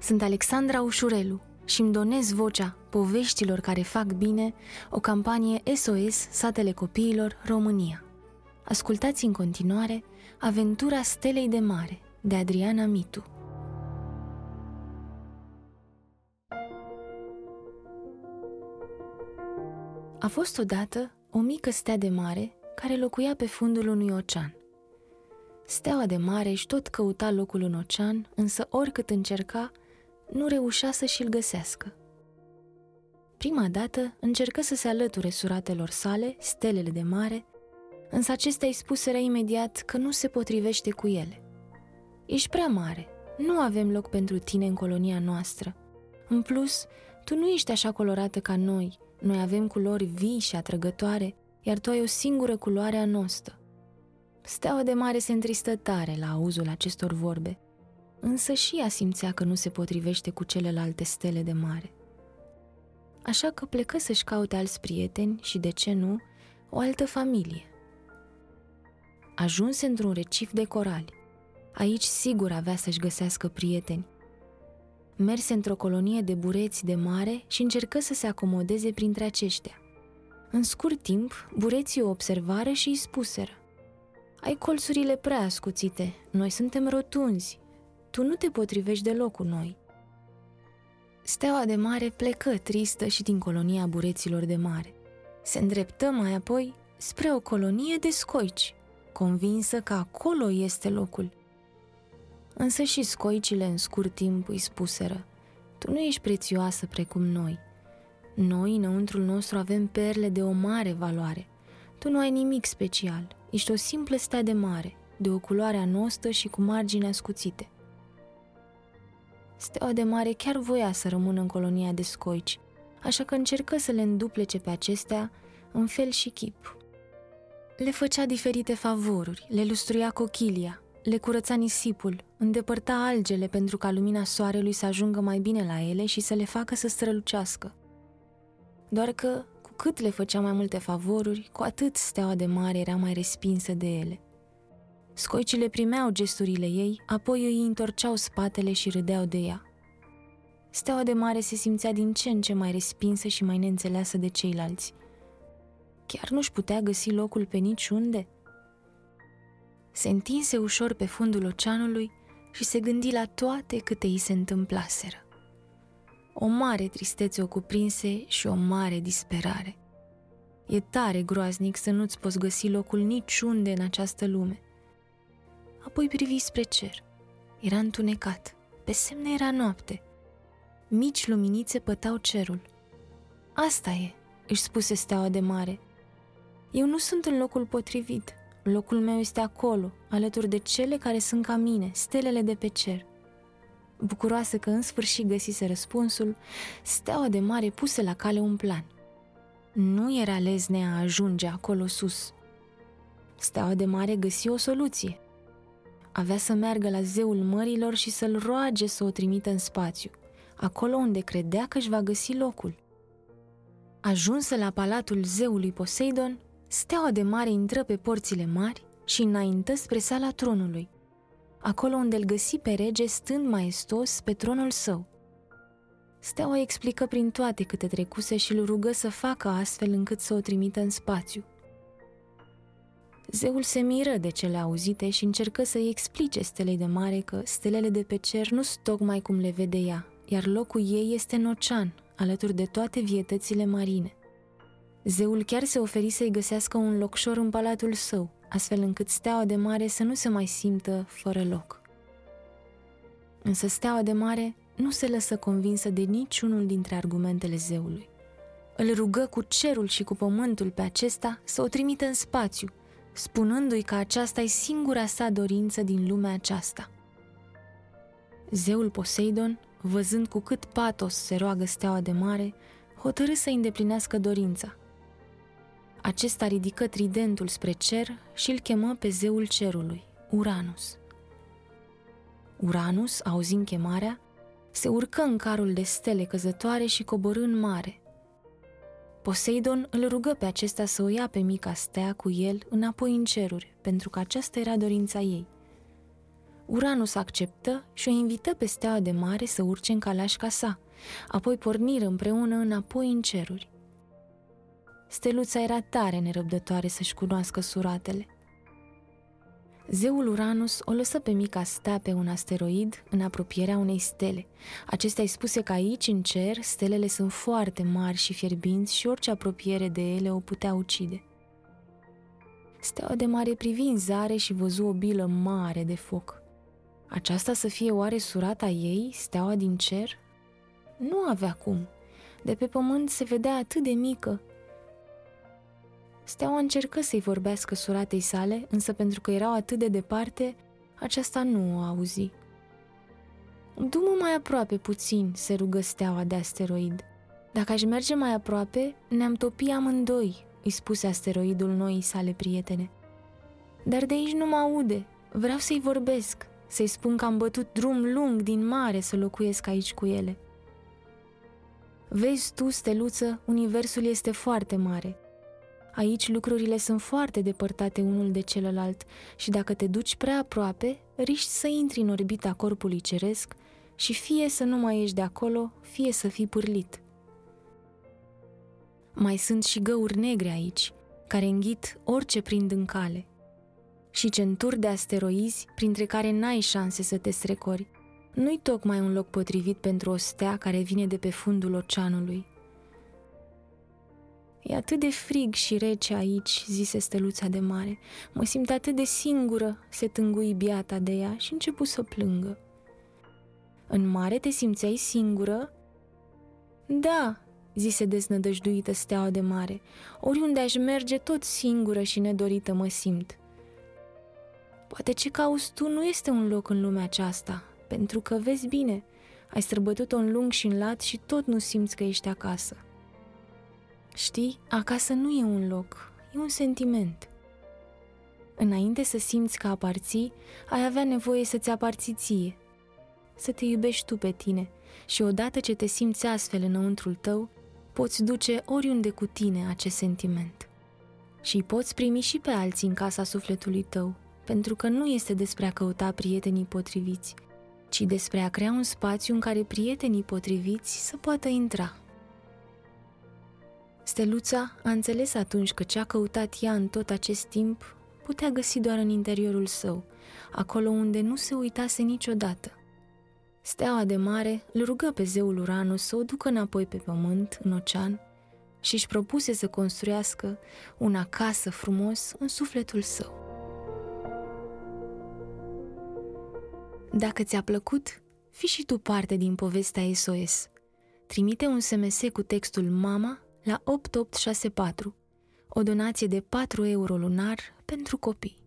Sunt Alexandra Ușurelu și îmi donez vocea poveștilor care fac bine o campanie SOS Satele Copiilor România. Ascultați în continuare Aventura Stelei de Mare de Adriana Mitu. A fost odată o mică stea de mare care locuia pe fundul unui ocean. Steaua de mare își tot căuta locul în ocean, însă oricât încerca, nu reușea să și-l găsească. Prima dată încercă să se alăture suratelor sale, stelele de mare, însă acestea îi spuseră imediat că nu se potrivește cu ele. Ești prea mare, nu avem loc pentru tine în colonia noastră. În plus, tu nu ești așa colorată ca noi, noi avem culori vii și atrăgătoare, iar tu ai o singură culoare a noastră. Steaua de mare se întristă tare la auzul acestor vorbe, însă și ea simțea că nu se potrivește cu celelalte stele de mare. Așa că plecă să-și caute alți prieteni și, de ce nu, o altă familie. Ajunse într-un recif de corali. Aici sigur avea să-și găsească prieteni. Merse într-o colonie de bureți de mare și încercă să se acomodeze printre aceștia. În scurt timp, bureții o observară și îi spuseră ai colțurile prea ascuțite, noi suntem rotunzi, tu nu te potrivești deloc cu noi. Steaua de mare plecă tristă și din colonia bureților de mare. Se îndreptă mai apoi spre o colonie de scoici, convinsă că acolo este locul. Însă și scoicile în scurt timp îi spuseră, tu nu ești prețioasă precum noi. Noi, înăuntrul nostru, avem perle de o mare valoare. Tu nu ai nimic special, Ești o simplă stea de mare, de o culoare anostă și cu margini ascuțite. Steaua de mare chiar voia să rămână în colonia de scoici, așa că încercă să le înduplece pe acestea în fel și chip. Le făcea diferite favoruri, le lustruia cochilia, le curăța nisipul, îndepărta algele pentru ca lumina soarelui să ajungă mai bine la ele și să le facă să strălucească. Doar că cât le făcea mai multe favoruri, cu atât steaua de mare era mai respinsă de ele. Scoicile primeau gesturile ei, apoi îi întorceau spatele și râdeau de ea. Steaua de mare se simțea din ce în ce mai respinsă și mai neînțeleasă de ceilalți. Chiar nu-și putea găsi locul pe niciunde. Se întinse ușor pe fundul oceanului și se gândi la toate câte îi se întâmplaseră. O mare tristețe o cuprinse și o mare disperare. E tare groaznic să nu-ți poți găsi locul niciunde în această lume. Apoi privi spre cer. Era întunecat. Pe semne era noapte. Mici luminițe pătau cerul. Asta e, își spuse steaua de mare. Eu nu sunt în locul potrivit. Locul meu este acolo, alături de cele care sunt ca mine, stelele de pe cer. Bucuroasă că în sfârșit găsise răspunsul, steaua de mare puse la cale un plan. Nu era lezne a ajunge acolo sus. Steaua de mare găsi o soluție. Avea să meargă la zeul mărilor și să-l roage să o trimită în spațiu, acolo unde credea că își va găsi locul. Ajunsă la palatul zeului Poseidon, steaua de mare intră pe porțile mari și înaintă spre sala tronului – acolo unde îl găsi pe rege stând maestos pe tronul său. Steaua explică prin toate câte trecuse și îl rugă să facă astfel încât să o trimită în spațiu. Zeul se miră de cele auzite și încercă să-i explice stelei de mare că stelele de pe cer nu sunt tocmai cum le vede ea, iar locul ei este în ocean, alături de toate vietățile marine. Zeul chiar se oferi să-i găsească un locșor în palatul său, astfel încât steaua de mare să nu se mai simtă fără loc. Însă steaua de mare nu se lăsă convinsă de niciunul dintre argumentele zeului. Îl rugă cu cerul și cu pământul pe acesta să o trimită în spațiu, spunându-i că aceasta e singura sa dorință din lumea aceasta. Zeul Poseidon, văzând cu cât patos se roagă steaua de mare, hotărâ să îndeplinească dorința acesta ridică tridentul spre cer și îl chemă pe zeul cerului, Uranus. Uranus, auzind chemarea, se urcă în carul de stele căzătoare și coborâ în mare. Poseidon îl rugă pe acesta să o ia pe mica stea cu el înapoi în ceruri, pentru că aceasta era dorința ei. Uranus acceptă și o invită pe steaua de mare să urce în calașca sa, apoi porniră împreună înapoi în ceruri. Steluța era tare nerăbdătoare să-și cunoască suratele. Zeul Uranus o lăsă pe mica sta pe un asteroid în apropierea unei stele. Acestea îi spuse că aici, în cer, stelele sunt foarte mari și fierbinți și orice apropiere de ele o putea ucide. Steaua de mare privi în zare și văzu o bilă mare de foc. Aceasta să fie oare surata ei, steaua din cer? Nu avea cum. De pe pământ se vedea atât de mică. Steaua încercă să-i vorbească suratei sale, însă pentru că erau atât de departe, aceasta nu o auzi. Du-mă mai aproape puțin, se rugă steaua de asteroid. Dacă aș merge mai aproape, ne-am topi amândoi, îi spuse asteroidul noii sale prietene. Dar de aici nu mă aude, vreau să-i vorbesc, să-i spun că am bătut drum lung din mare să locuiesc aici cu ele. Vezi tu, steluță, universul este foarte mare. Aici lucrurile sunt foarte depărtate unul de celălalt și dacă te duci prea aproape, riști să intri în orbita corpului ceresc și fie să nu mai ieși de acolo, fie să fii pârlit. Mai sunt și găuri negre aici, care înghit orice prind în cale. Și centuri de asteroizi, printre care n-ai șanse să te strecori. Nu-i tocmai un loc potrivit pentru o stea care vine de pe fundul oceanului. E atât de frig și rece aici, zise steluța de mare. Mă simt atât de singură, se tângui biata de ea și începu să plângă. În mare te simțeai singură? Da, zise deznădăjduită steaua de mare. Oriunde aș merge, tot singură și nedorită mă simt. Poate ce cauți tu nu este un loc în lumea aceasta, pentru că vezi bine, ai străbătut-o în lung și în lat și tot nu simți că ești acasă. Știi, acasă nu e un loc, e un sentiment. Înainte să simți că aparții, ai avea nevoie să-ți aparții ție, să te iubești tu pe tine și odată ce te simți astfel înăuntrul tău, poți duce oriunde cu tine acest sentiment. Și îi poți primi și pe alții în casa sufletului tău, pentru că nu este despre a căuta prietenii potriviți, ci despre a crea un spațiu în care prietenii potriviți să poată intra. Steluța a înțeles atunci că ce a căutat ea în tot acest timp putea găsi doar în interiorul său, acolo unde nu se uitase niciodată. Steaua de mare îl rugă pe zeul Uranus să o ducă înapoi pe pământ, în ocean, și își propuse să construiască una casă frumos în sufletul său. Dacă ți-a plăcut, fi și tu parte din povestea SOS. Trimite un SMS cu textul MAMA la 8864, o donație de 4 euro lunar pentru copii.